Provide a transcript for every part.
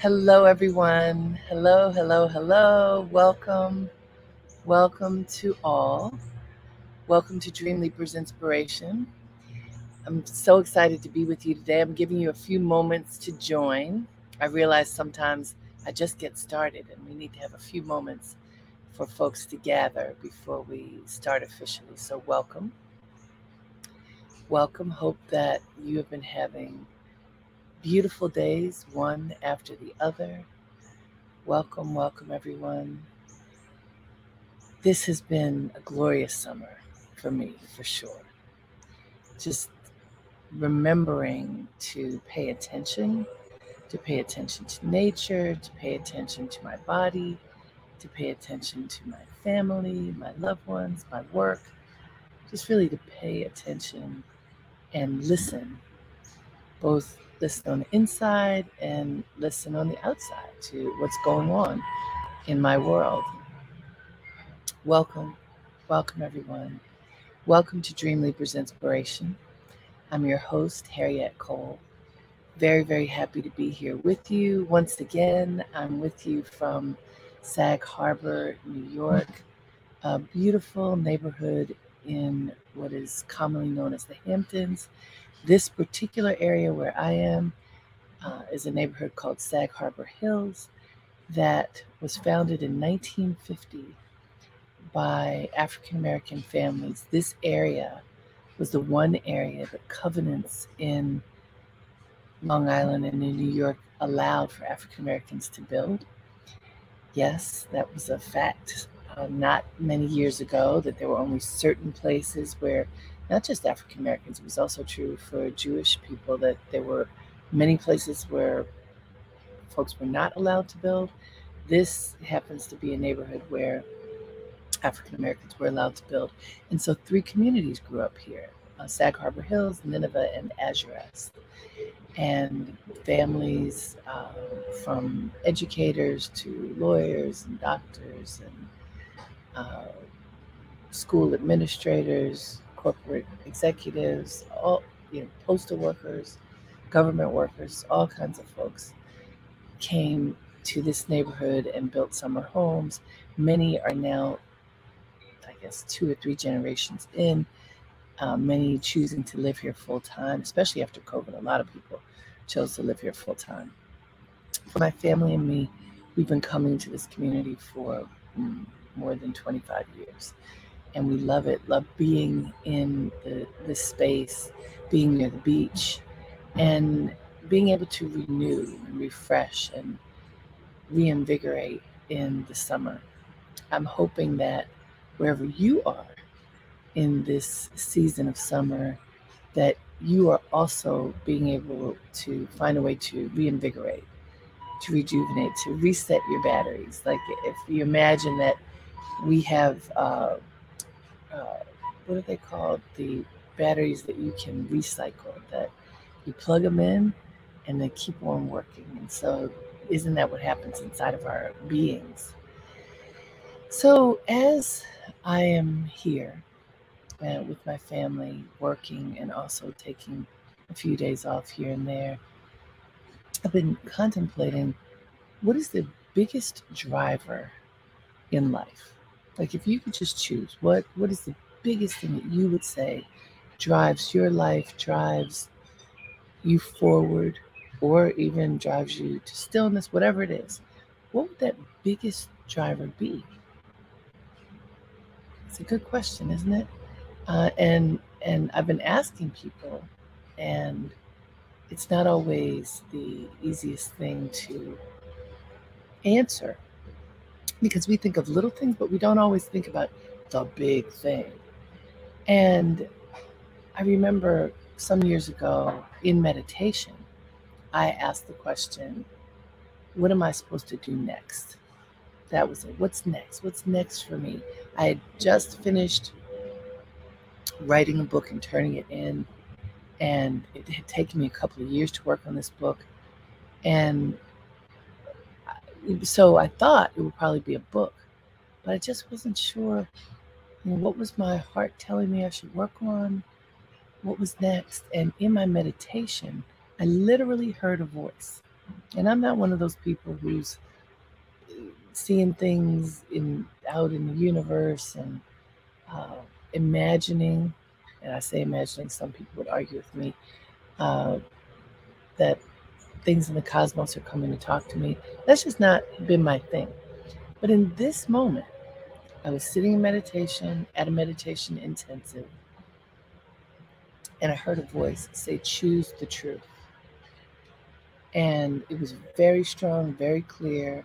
Hello, everyone. Hello, hello, hello. Welcome, welcome to all. Welcome to Dream Leapers Inspiration. I'm so excited to be with you today. I'm giving you a few moments to join. I realize sometimes I just get started and we need to have a few moments for folks to gather before we start officially. So, welcome. Welcome. Hope that you have been having beautiful days, one after the other. Welcome, welcome, everyone. This has been a glorious summer for me, for sure. Just remembering to pay attention, to pay attention to nature, to pay attention to my body, to pay attention to my family, my loved ones, my work. Just really to pay attention and listen, both listen on the inside and listen on the outside to what's going on in my world. Welcome, welcome everyone. Welcome to Dream Leapers Inspiration. I'm your host, Harriette Cole. Very, very happy to be here with you. Once again, I'm with you from Sag Harbor, New York, a beautiful neighborhood in what is commonly known as the Hamptons. This particular area where I am uh, is a neighborhood called Sag Harbor Hills that was founded in 1950 by African American families. This area was the one area that covenants in Long Island and in New York allowed for African Americans to build. Yes, that was a fact uh, not many years ago that there were only certain places where not just African Americans, it was also true for Jewish people that there were many places where folks were not allowed to build. This happens to be a neighborhood where African Americans were allowed to build. And so three communities grew up here uh, Sag Harbor Hills, Nineveh, and Azurest. And families um, from educators to lawyers and doctors and uh, school administrators, corporate executives, all you know, postal workers, government workers, all kinds of folks came to this neighborhood and built summer homes. Many are now, I guess, two or three generations in. Uh, many choosing to live here full time, especially after COVID. A lot of people chose to live here full time. For my family and me, we've been coming to this community for mm, more than 25 years and we love it. Love being in the, the space, being near the beach, and being able to renew and refresh and reinvigorate in the summer. I'm hoping that wherever you are in this season of summer, that you are also being able to find a way to reinvigorate, to rejuvenate, to reset your batteries. Like if you imagine that we have uh, uh, what are they called? The batteries that you can recycle that you plug them in and they keep on working. And so, isn't that what happens inside of our beings? So, as I am here uh, with my family, working and also taking a few days off here and there, I've been contemplating what is the biggest driver in life? Like if you could just choose, what what is the biggest thing that you would say drives your life, drives you forward, or even drives you to stillness, whatever it is, what would that biggest driver be? It's a good question, isn't it? Uh, and and I've been asking people, and it's not always the easiest thing to answer because we think of little things, but we don't always think about the big thing. And I remember some years ago in meditation, I asked the question, What am I supposed to do next? That was it. What's next? What's next for me? I had just finished writing a book and turning it in. And it had taken me a couple of years to work on this book. And so I thought it would probably be a book, but I just wasn't sure you know, what was my heart telling me I should work on, what was next. And in my meditation, I literally heard a voice. And I'm not one of those people who's seeing things in out in the universe and uh, imagining, and I say imagining, some people would argue with me, uh, that things in the cosmos are coming to talk to me. That's just not been my thing. But in this moment, I was sitting in meditation at a meditation intensive, and I heard a voice say, Choose the truth. And it was very strong, very clear.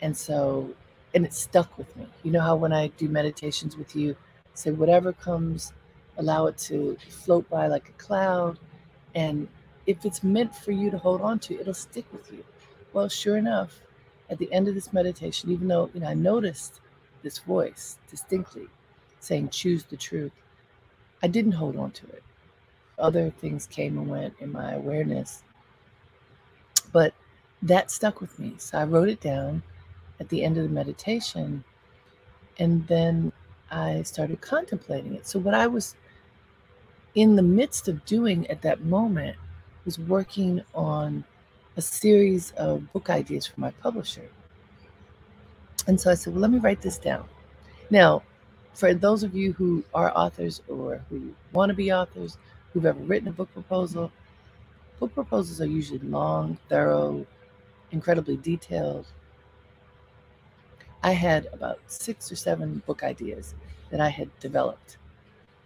And so, and it stuck with me. You know how when I do meditations with you, say, whatever comes, allow it to float by like a cloud. And if it's meant for you to hold on to, it'll stick with you. Well, sure enough, at the end of this meditation, even though you know I noticed this voice distinctly saying, choose the truth, I didn't hold on to it. Other things came and went in my awareness. But that stuck with me. So I wrote it down at the end of the meditation. And then I started contemplating it. So, what I was in the midst of doing at that moment was working on a series of book ideas for my publisher. And so I said, well, let me write this down. Now, for those of you who are authors or who want to be authors, who've ever written a book proposal, book proposals are usually long, thorough, incredibly detailed. I had about six or seven book ideas that I had developed,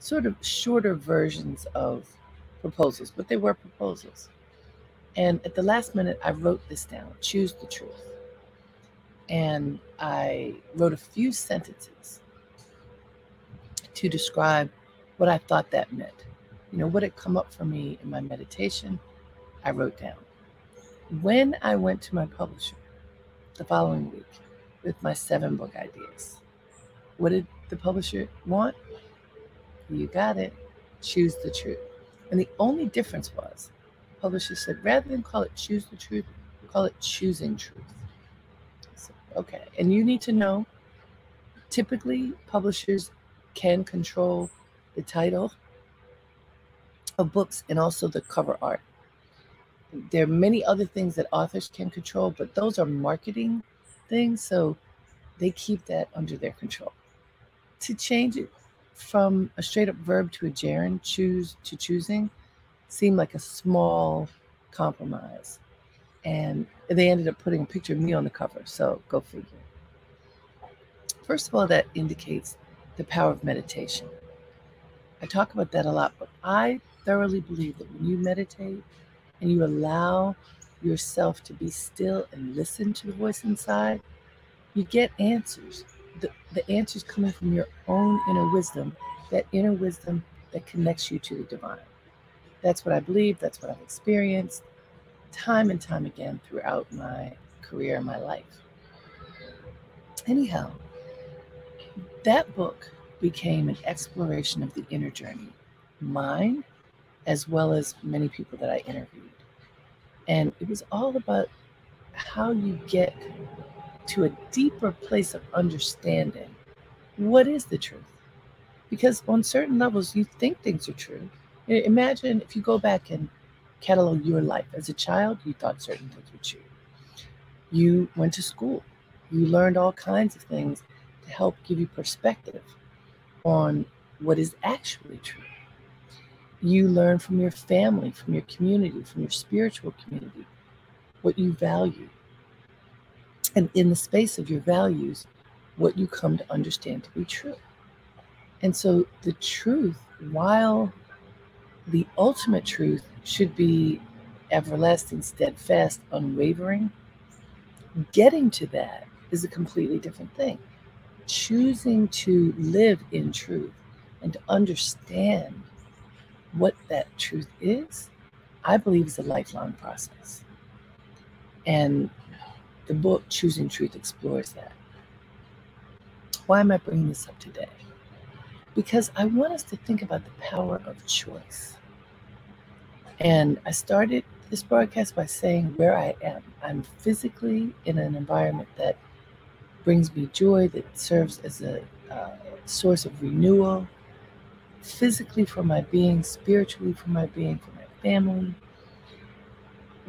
sort of shorter versions of proposals, but they were proposals. And at the last minute, I wrote this down choose the truth. And I wrote a few sentences to describe what I thought that meant. You know, what had come up for me in my meditation, I wrote down. When I went to my publisher the following week with my seven book ideas, what did the publisher want? You got it. Choose the truth. And the only difference was, publisher said, rather than call it choose the truth, call it choosing truth. Okay. And you need to know typically publishers can control the title of books and also the cover art. There are many other things that authors can control, but those are marketing things. So they keep that under their control. To change it from a straight up verb to a gerund, choose to choosing, seemed like a small compromise. And they ended up putting a picture of me on the cover. So go figure. First of all, that indicates the power of meditation. I talk about that a lot, but I thoroughly believe that when you meditate and you allow yourself to be still and listen to the voice inside, you get answers the, the answers coming from your own inner wisdom, that inner wisdom that connects you to the divine. That's what I believe. That's what I've experienced time and time again throughout my career and my life. Anyhow, that book became an exploration of the inner journey, mine, as well as many people that I interviewed. And it was all about how you get to a deeper place of understanding what is the truth. Because on certain levels, you think things are true. Imagine if you go back and catalog your life. As a child, you thought certain things were true. You went to school, you learned all kinds of things to help give you perspective on what is actually true. You learn from your family, from your community, from your spiritual community, what you value and in the space of your values, what you come to understand to be true. And so the truth, while the ultimate truth should be everlasting, steadfast, unwavering, getting to that is a completely different thing. Choosing to live in truth and to understand what that truth is, I believe is a lifelong process. And the book Choosing Truth explores that. Why am I bringing this up today? Because I want us to think about the power of choice. And I started this broadcast by saying where I am. I'm physically in an environment that brings me joy, that serves as a uh, source of renewal, physically for my being, spiritually for my being, for my family.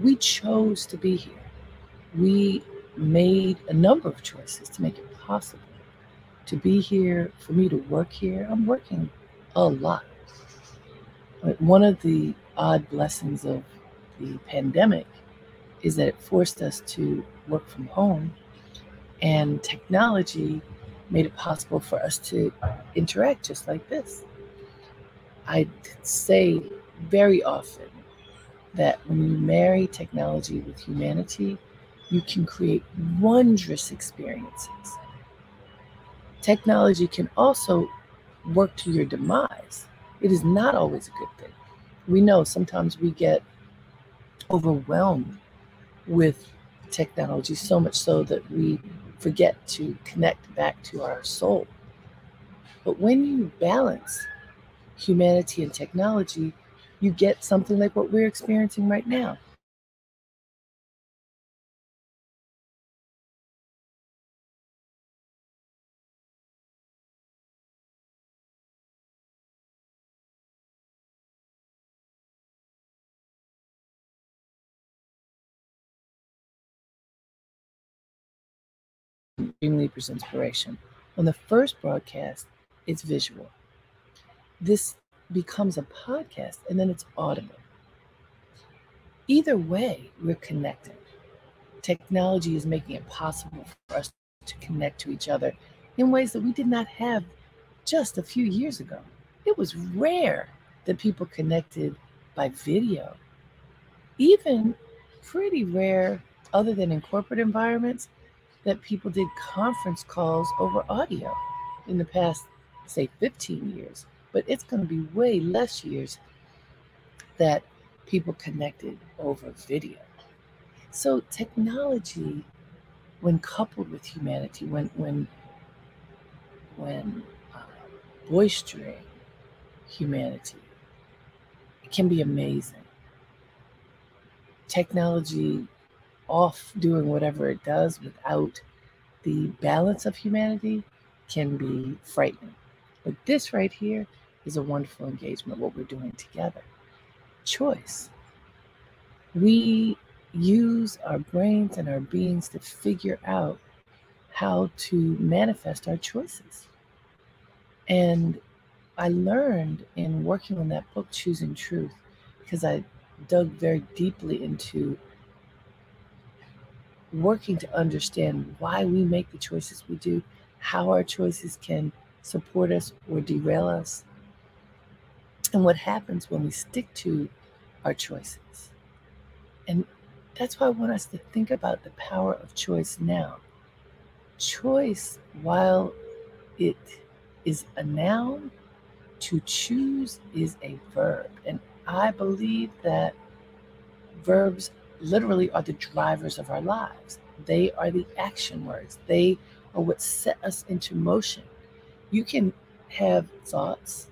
we chose to be here. We made a number of choices to make it possible to be here, for me to work here. I'm working a lot. But one of the odd blessings of the pandemic is that it forced us to work from home, and technology made it possible for us to interact just like this. I say very often that when you marry technology with humanity, you can create wondrous experiences. Technology can also work to your demise. It is not always a good thing. We know sometimes we get overwhelmed with technology so much so that we forget to connect back to our soul. But when you balance humanity and technology, you get something like what we're experiencing right now. Inspiration. On the first broadcast, it's visual. This becomes a podcast and then it's audible. Either way, we're connected. Technology is making it possible for us to connect to each other in ways that we did not have just a few years ago. It was rare that people connected by video. Even pretty rare, other than in corporate environments, that people did conference calls over audio in the past, say, 15 years. But it's going to be way less years that people connected over video. So technology, when coupled with humanity, when when when uh, boistering humanity, it can be amazing. Technology off doing whatever it does without the balance of humanity can be frightening. But this right here is a wonderful engagement, what we're doing together. Choice. We use our brains and our beings to figure out how to manifest our choices. And I learned in working on that book, Choosing Truth, because I dug very deeply into working to understand why we make the choices we do, how our choices can support us or derail us, and what happens when we stick to our choices. And that's why I want us to think about the power of choice now. Choice, while it is a noun, to choose is a verb. And I believe that verbs literally are the drivers of our lives. They are the action words. They are what set us into motion. You can have thoughts,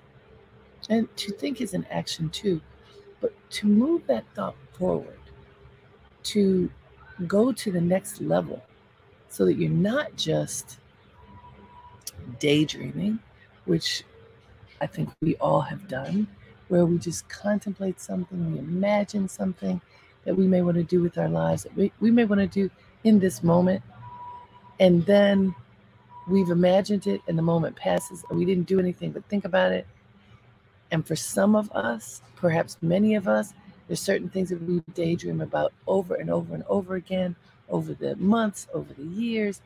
and to think is an action too, but to move that thought forward, to go to the next level, so that you're not just daydreaming, which I think we all have done, where we just contemplate something, we imagine something, that we may want to do with our lives, that we, we may want to do in this moment. And then we've imagined it and the moment passes and we didn't do anything but think about it. And for some of us, perhaps many of us, there's certain things that we daydream about over and over and over again over the months, over the years.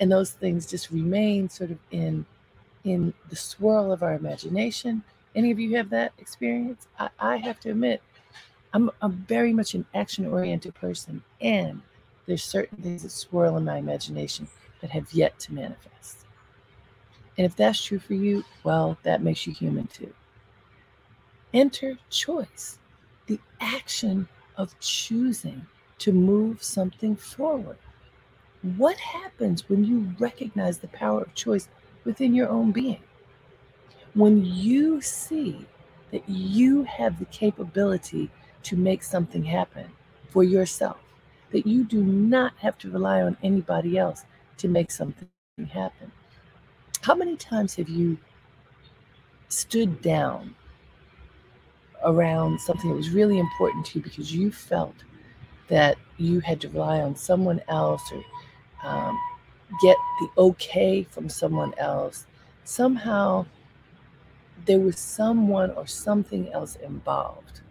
And those things just remain sort of in in the swirl of our imagination. Any of you have that experience? I, I have to admit, I'm, very much an action oriented person, and there's certain things that swirl in my imagination that have yet to manifest. And if that's true for you, well, that makes you human too. Enter choice, the action of choosing to move something forward. What happens when you recognize the power of choice within your own being? When you see that you have the capability to make something happen for yourself, that you do not have to rely on anybody else to make something happen. How many times have you stood down around something that was really important to you because you felt that you had to rely on someone else or um, get the okay from someone else, somehow there was someone or something else involved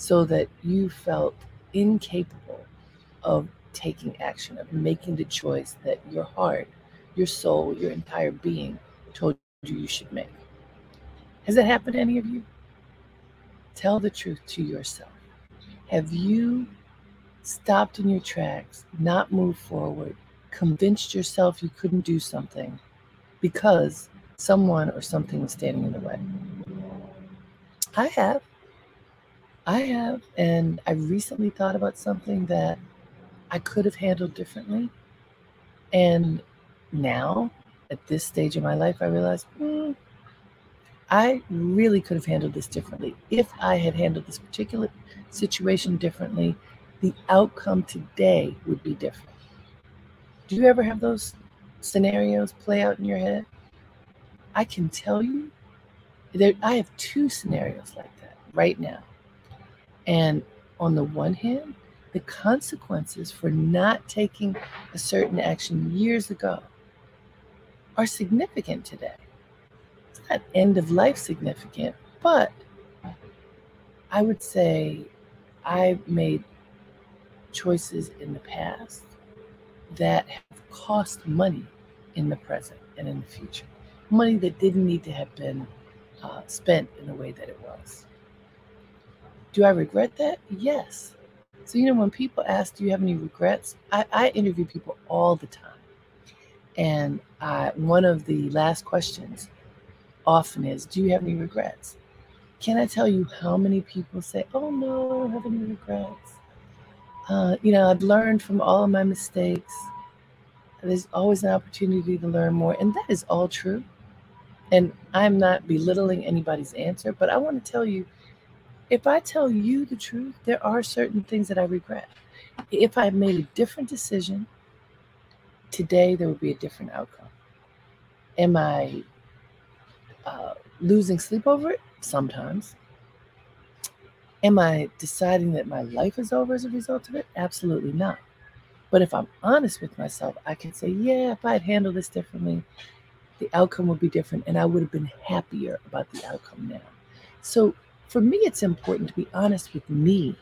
so that you felt incapable of taking action, of making the choice that your heart, your soul, your entire being told you you should make. Has that happened to any of you? Tell the truth to yourself. Have you stopped in your tracks, not moved forward, convinced yourself you couldn't do something because someone or something was standing in the way? I have. I have. And I recently thought about something that I could have handled differently. And now, at this stage of my life, I realize hmm, I really could have handled this differently. If I had handled this particular situation differently, the outcome today would be different. Do you ever have those scenarios play out in your head? I can tell you that I have two scenarios like that right now. And on the one hand, the consequences for not taking a certain action years ago are significant today. It's not end of life significant, but I would say I made choices in the past that have cost money in the present and in the future. Money that didn't need to have been uh, spent in the way that it was. Do I regret that? Yes. So, you know, when people ask, Do you have any regrets? I, I interview people all the time. And I, one of the last questions often is, Do you have any regrets? Can I tell you how many people say, Oh, no, I don't have any regrets? Uh, you know, I've learned from all of my mistakes. There's always an opportunity to learn more. And that is all true. And I'm not belittling anybody's answer, but I want to tell you if I tell you the truth, there are certain things that I regret. If I made a different decision today, there would be a different outcome. Am I uh, losing sleep over it? Sometimes. Am I deciding that my life is over as a result of it? Absolutely not. But if I'm honest with myself, I can say, yeah, if I had handled this differently, the outcome would be different and I would have been happier about the outcome now. So for me, it's important to be honest with me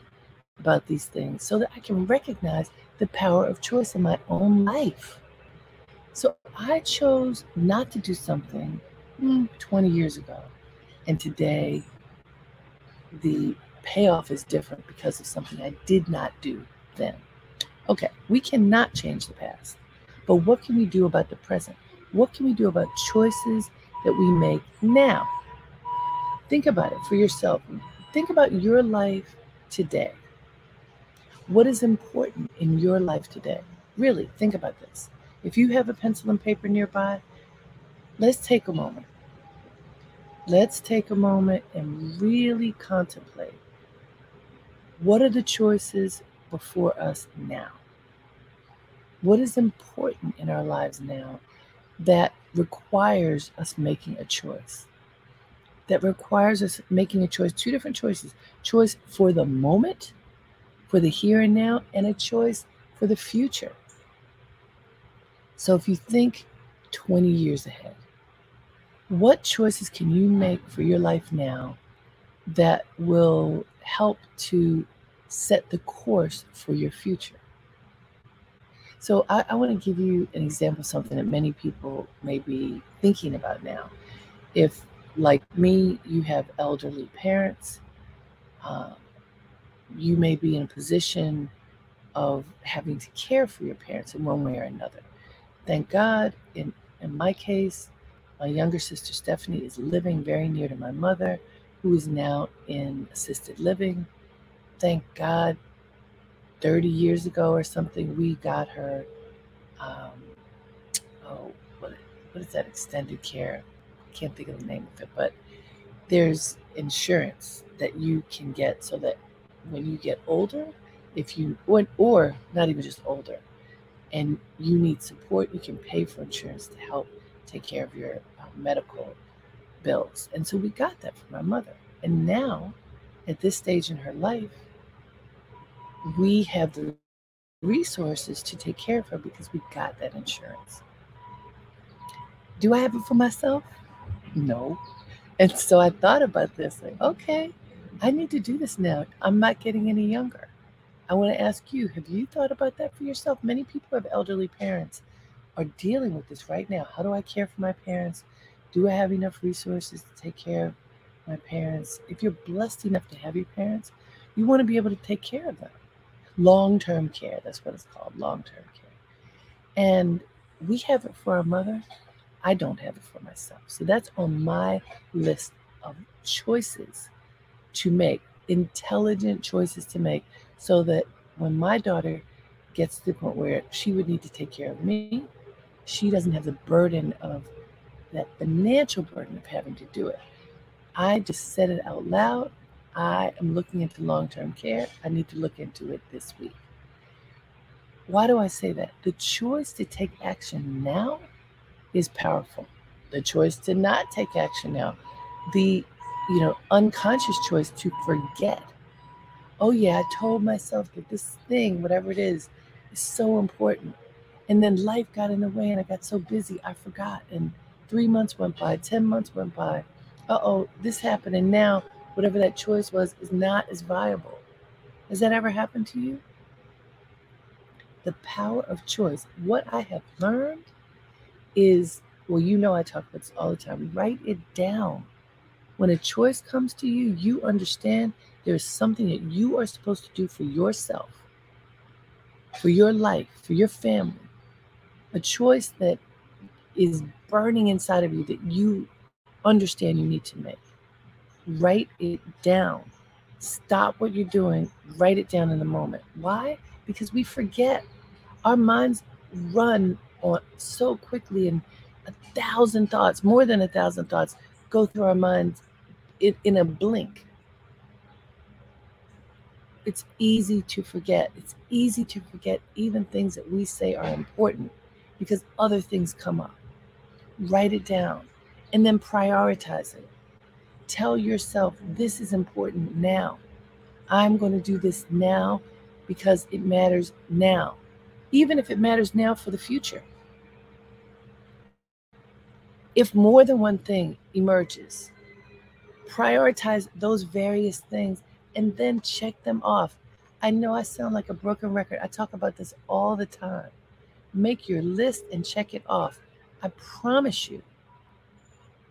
about these things so that I can recognize the power of choice in my own life. So I chose not to do something hmm, 20 years ago. And today, the payoff is different because of something I did not do then. Okay, we cannot change the past, but what can we do about the present? What can we do about choices that we make now? Think about it for yourself. Think about your life today. What is important in your life today? Really, think about this. If you have a pencil and paper nearby, let's take a moment. Let's take a moment and really contemplate what are the choices before us now? What is important in our lives now that requires us making a choice? That requires us making a choice, two different choices choice for the moment, for the here and now, and a choice for the future. So if you think 20 years ahead, what choices can you make for your life now that will help to set the course for your future? So I, I want to give you an example of something that many people may be thinking about now. If like me, you have elderly parents. Uh, you may be in a position of having to care for your parents in one way or another. Thank God, in, in my case, my younger sister Stephanie is living very near to my mother, who is now in assisted living. Thank God, 30 years ago or something, we got her, um, oh, what, what is that, extended care? Can't think of the name of it, but there's insurance that you can get so that when you get older, if you or, or not even just older, and you need support, you can pay for insurance to help take care of your uh, medical bills. And so we got that from my mother. And now, at this stage in her life, we have the resources to take care of her because we got that insurance. Do I have it for myself? Mm-hmm. No. And so I thought about this like, okay, I need to do this now. I'm not getting any younger. I want to ask you, have you thought about that for yourself? Many people have elderly parents are dealing with this right now. How do I care for my parents? Do I have enough resources to take care of my parents? If you're blessed enough to have your parents, you want to be able to take care of them. Long term care, that's what it's called long term care. And we have it for our mother. I don't have it for myself. So that's on my list of choices to make, intelligent choices to make, so that when my daughter gets to the point where she would need to take care of me, she doesn't have the burden of that financial burden of having to do it. I just said it out loud. I am looking into long term care. I need to look into it this week. Why do I say that? The choice to take action now is powerful. The choice to not take action now, the you know unconscious choice to forget. Oh yeah, I told myself that this thing, whatever it is, is so important. And then life got in the way and I got so busy, I forgot. And three months went by, 10 months went by. Uh oh, this happened. And now whatever that choice was is not as viable. Has that ever happened to you? The power of choice. What I have learned is well, you know, I talk about this all the time. Write it down. When a choice comes to you, you understand there's something that you are supposed to do for yourself, for your life, for your family. A choice that is burning inside of you that you understand you need to make. Write it down. Stop what you're doing, write it down in the moment. Why? Because we forget. Our minds run on so quickly and a thousand thoughts, more than a thousand thoughts, go through our minds in, in a blink. It's easy to forget. It's easy to forget even things that we say are important because other things come up. Write it down and then prioritize it. Tell yourself this is important now. I'm going to do this now because it matters now even if it matters now for the future. If more than one thing emerges, prioritize those various things and then check them off. I know I sound like a broken record. I talk about this all the time. Make your list and check it off. I promise you,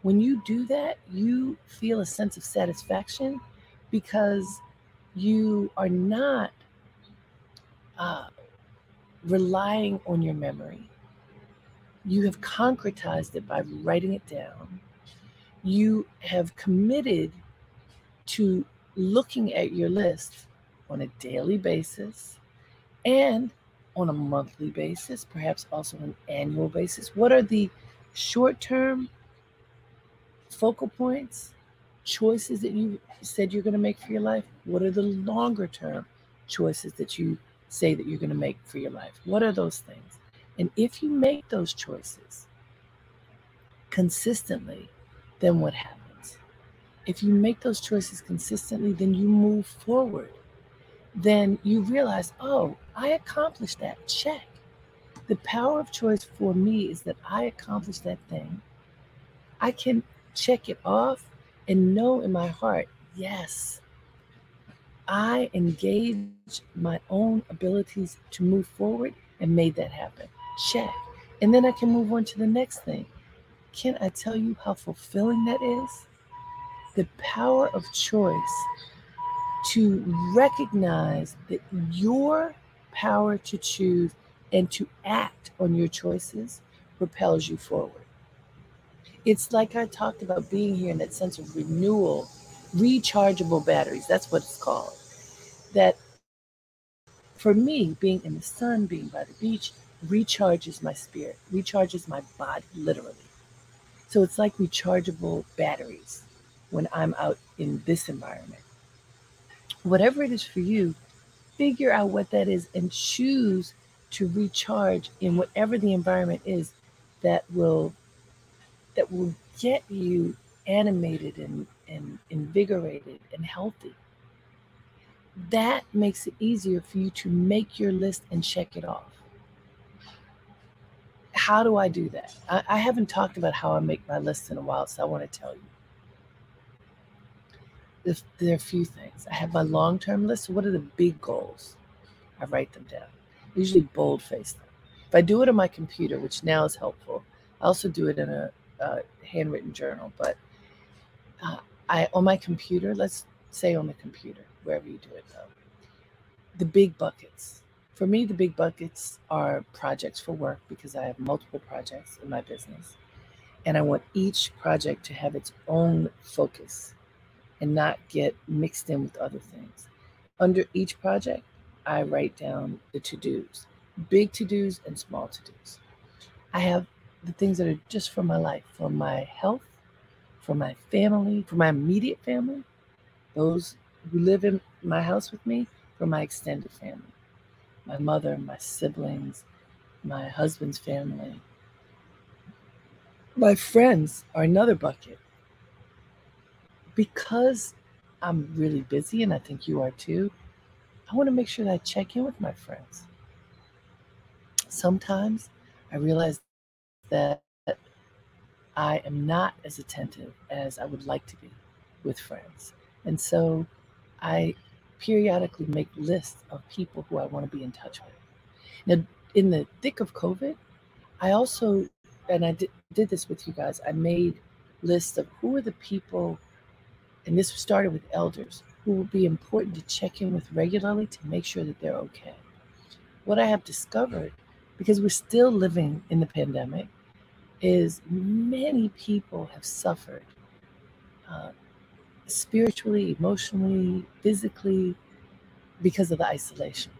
when you do that, you feel a sense of satisfaction because you are not uh, relying on your memory. You have concretized it by writing it down. You have committed to looking at your list on a daily basis and on a monthly basis, perhaps also an annual basis. What are the short term focal points, choices that you said you're going to make for your life? What are the longer term choices that you say that you're going to make for your life? What are those things? And if you make those choices consistently, then what happens? If you make those choices consistently, then you move forward. Then you realize, oh, I accomplished that. Check. The power of choice for me is that I accomplished that thing. I can check it off and know in my heart, yes, I engaged my own abilities to move forward and made that happen. Check. And then I can move on to the next thing. Can I tell you how fulfilling that is? The power of choice to recognize that your power to choose and to act on your choices propels you forward. It's like I talked about being here in that sense of renewal, rechargeable batteries. That's what it's called that for me, being in the sun, being by the beach, recharges my spirit, recharges my body, literally. So it's like rechargeable batteries when I'm out in this environment. Whatever it is for you, figure out what that is and choose to recharge in whatever the environment is that will that will get you animated and, and invigorated and healthy that makes it easier for you to make your list and check it off. How do I do that? I, I haven't talked about how I make my list in a while, so I want to tell you. There's, there are a few things. I have my long term list. What are the big goals? I write them down. I usually boldface them. If I do it on my computer, which now is helpful, I also do it in a, a handwritten journal. But uh, I on my computer, let's say on the computer, wherever you do it though, the big buckets. For me, the big buckets are projects for work because I have multiple projects in my business. And I want each project to have its own focus and not get mixed in with other things. Under each project, I write down the to dos, big to dos and small to dos. I have the things that are just for my life, for my health, for my family, for my immediate family, those who live in my house with me, for my extended family, my mother, my siblings, my husband's family. My friends are another bucket. Because I'm really busy, and I think you are too, I want to make sure that I check in with my friends. Sometimes I realize that I am not as attentive as I would like to be with friends. And so I periodically make lists of people who I want to be in touch with. Now, in the thick of COVID, I also, and I did, did this with you guys, I made lists of who are the people, and this started with elders, who will be important to check in with regularly to make sure that they're okay. What I have discovered, because we're still living in the pandemic, is many people have suffered uh, spiritually, emotionally, physically because of the isolation.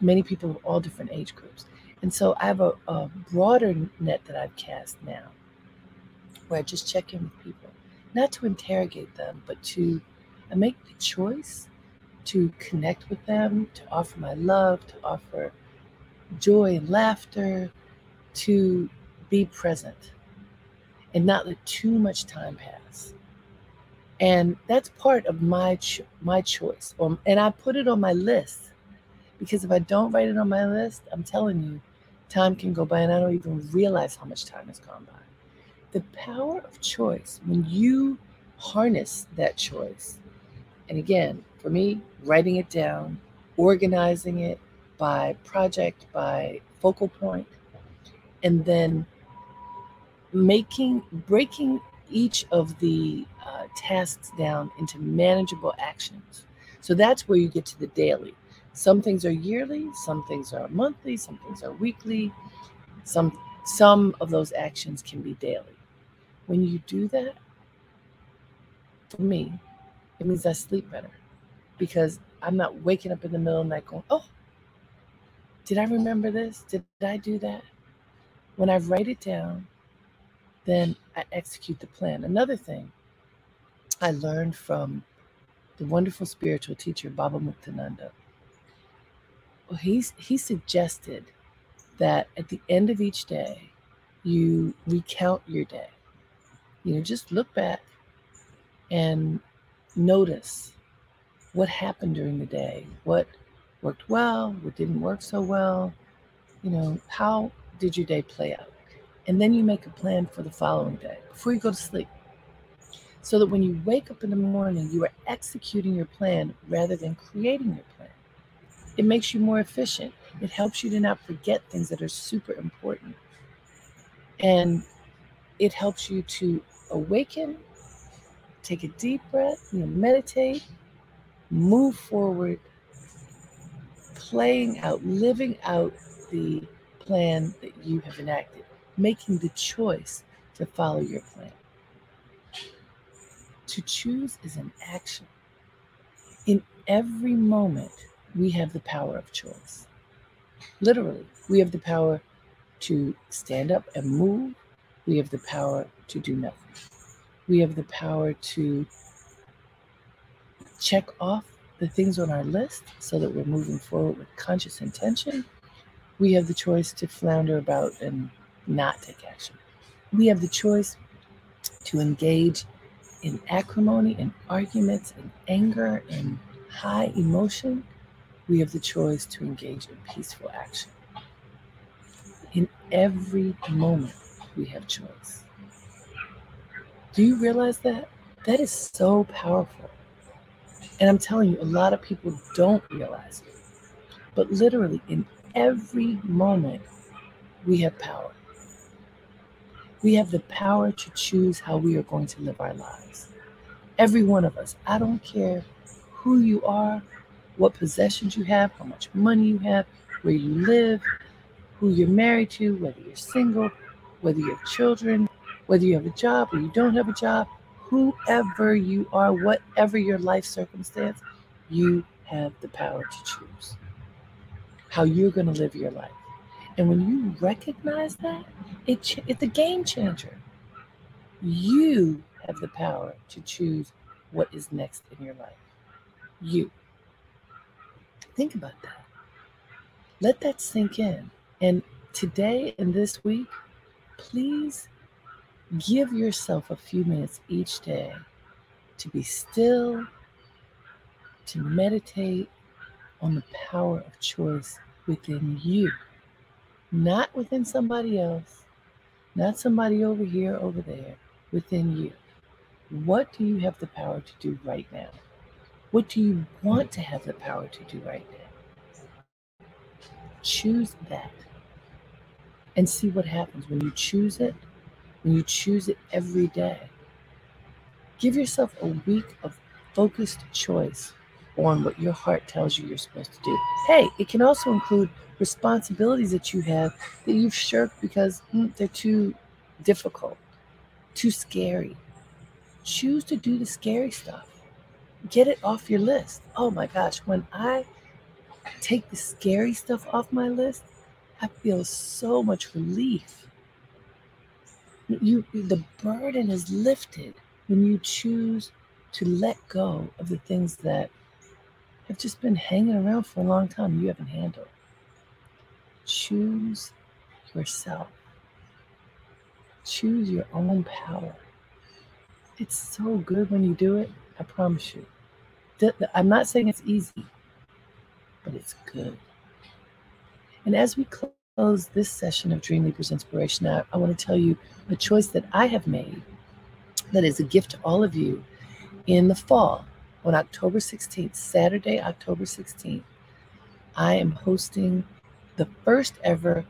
Many people of all different age groups. And so I have a, a broader net that I've cast now where I just check in with people, not to interrogate them, but to I make the choice to connect with them, to offer my love, to offer joy and laughter, to be present and not let too much time pass. And that's part of my cho- my choice. And I put it on my list because if I don't write it on my list, I'm telling you, time can go by and I don't even realize how much time has gone by. The power of choice, when you harness that choice, and again, for me, writing it down, organizing it by project, by focal point, and then making breaking each of the uh, tasks down into manageable actions. So that's where you get to the daily. Some things are yearly, some things are monthly, some things are weekly. Some some of those actions can be daily. When you do that, for me, it means I sleep better because I'm not waking up in the middle of the night going, "Oh, did I remember this? Did I do that?" When I write it down, then I execute the plan. Another thing I learned from the wonderful spiritual teacher Baba Muktananda. Well, he's, he suggested that at the end of each day, you recount your day. You know, just look back and notice what happened during the day, what worked well, what didn't work so well. You know, how did your day play out? And then you make a plan for the following day before you go to sleep. So that when you wake up in the morning, you are executing your plan rather than creating your plan. It makes you more efficient. It helps you to not forget things that are super important. And it helps you to awaken, take a deep breath, you know, meditate, move forward, playing out, living out the plan that you have enacted making the choice to follow your plan. To choose is an action. In every moment, we have the power of choice. Literally, we have the power to stand up and move. We have the power to do nothing. We have the power to check off the things on our list so that we're moving forward with conscious intention. We have the choice to flounder about and not take action. We have the choice to engage in acrimony, and arguments, and anger, and high emotion, we have the choice to engage in peaceful action. In every moment, we have choice. Do you realize that? That is so powerful. And I'm telling you, a lot of people don't realize it. But literally, in every moment, we have power. We have the power to choose how we are going to live our lives. Every one of us. I don't care who you are, what possessions you have, how much money you have, where you live, who you're married to, whether you're single, whether you have children, whether you have a job or you don't have a job, whoever you are, whatever your life circumstance, you have the power to choose how you're going to live your life. And when you recognize that, it, it's a game changer. You have the power to choose what is next in your life. You. Think about that. Let that sink in. And today and this week, please give yourself a few minutes each day to be still, to meditate on the power of choice within you, not within somebody else, not somebody over here, over there, within you. What do you have the power to do right now? What do you want to have the power to do right now? Choose that and see what happens when you choose it, when you choose it every day. Give yourself a week of focused choice on what your heart tells you you're supposed to do. Hey, it can also include responsibilities that you have that you've shirked because mm, they're too difficult, too scary. Choose to do the scary stuff get it off your list. Oh my gosh, when I take the scary stuff off my list, I feel so much relief. You the burden is lifted when you choose to let go of the things that have just been hanging around for a long time you haven't handled. Choose yourself. Choose your own power. It's so good when you do it. I promise you. I'm not saying it's easy, but it's good. And as we close this session of Dream Leapers Inspiration, I, I want to tell you a choice that I have made that is a gift to all of you in the fall on October 16th, Saturday, October 16th. I am hosting the first ever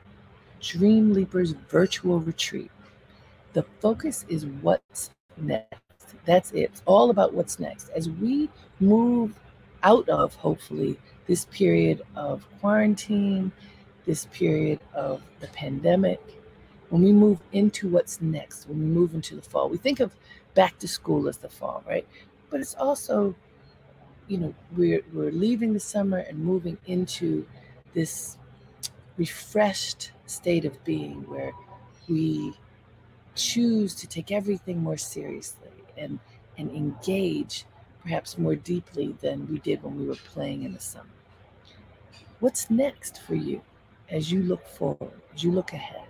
Dream Leapers virtual retreat. The focus is what's next. That's it. It's all about what's next. As we move out of, hopefully, this period of quarantine, this period of the pandemic, when we move into what's next, when we move into the fall, we think of back to school as the fall, right? But it's also, you know, we're we're leaving the summer and moving into this refreshed state of being where we choose to take everything more seriously and and engage perhaps more deeply than we did when we were playing in the summer. What's next for you as you look forward, as you look ahead?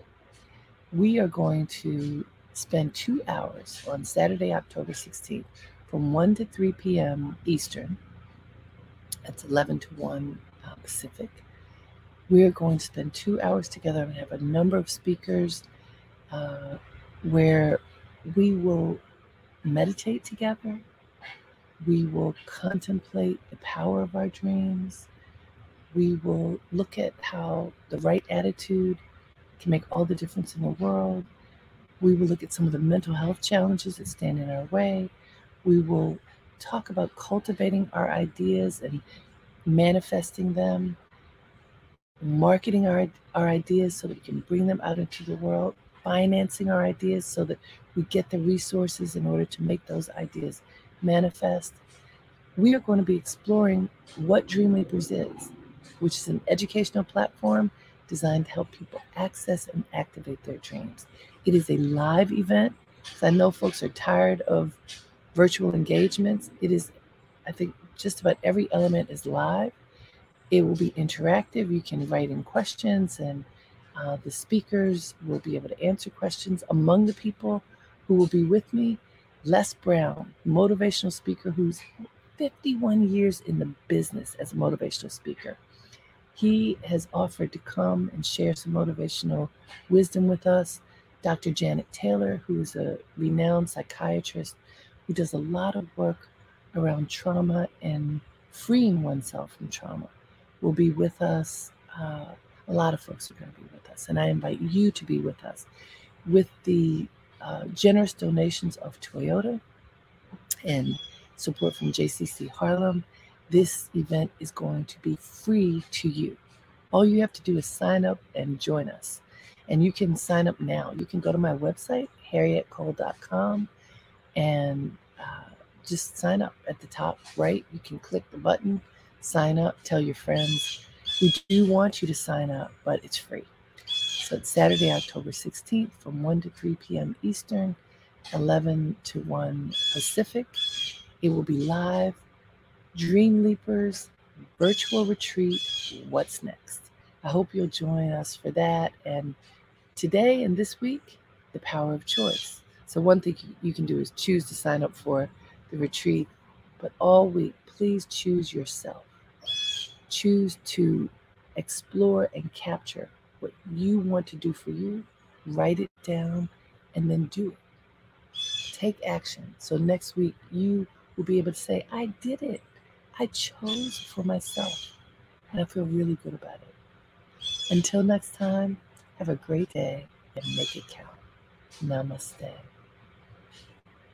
We are going to spend two hours on Saturday, October 16th from 1 to 3 p.m. Eastern. That's 11 to 1 uh, Pacific. We are going to spend two hours together and have a number of speakers uh, where we will meditate together. We will contemplate the power of our dreams. We will look at how the right attitude can make all the difference in the world. We will look at some of the mental health challenges that stand in our way. We will talk about cultivating our ideas and manifesting them, marketing our, our ideas so that we can bring them out into the world, financing our ideas so that we get the resources in order to make those ideas manifest. We are going to be exploring what Dream Leapers is, which is an educational platform designed to help people access and activate their dreams. It is a live event. So I know folks are tired of virtual engagements. It is, I think, just about every element is live. It will be interactive. You can write in questions, and uh, the speakers will be able to answer questions among the people who will be with me. Les Brown, motivational speaker who's 51 years in the business as a motivational speaker. He has offered to come and share some motivational wisdom with us. Dr. Janet Taylor, who is a renowned psychiatrist who does a lot of work around trauma and freeing oneself from trauma, will be with us. Uh, a lot of folks are going to be with us, and I invite you to be with us with the uh, generous donations of Toyota and support from JCC Harlem. This event is going to be free to you. All you have to do is sign up and join us. And you can sign up now. You can go to my website, harriettecole.com, and uh, just sign up at the top right. You can click the button, sign up, tell your friends. We do want you to sign up, but it's free. So it's Saturday, October 16th from 1 to 3 p.m. Eastern, 11 to 1 Pacific. It will be live. Dream Leapers virtual retreat. What's next? I hope you'll join us for that. And today and this week, the power of choice. So, one thing you can do is choose to sign up for the retreat, but all week, please choose yourself. Choose to explore and capture what you want to do for you, write it down, and then do it. Take action. So next week, you will be able to say, I did it. I chose for myself. And I feel really good about it. Until next time, have a great day and make it count. Namaste.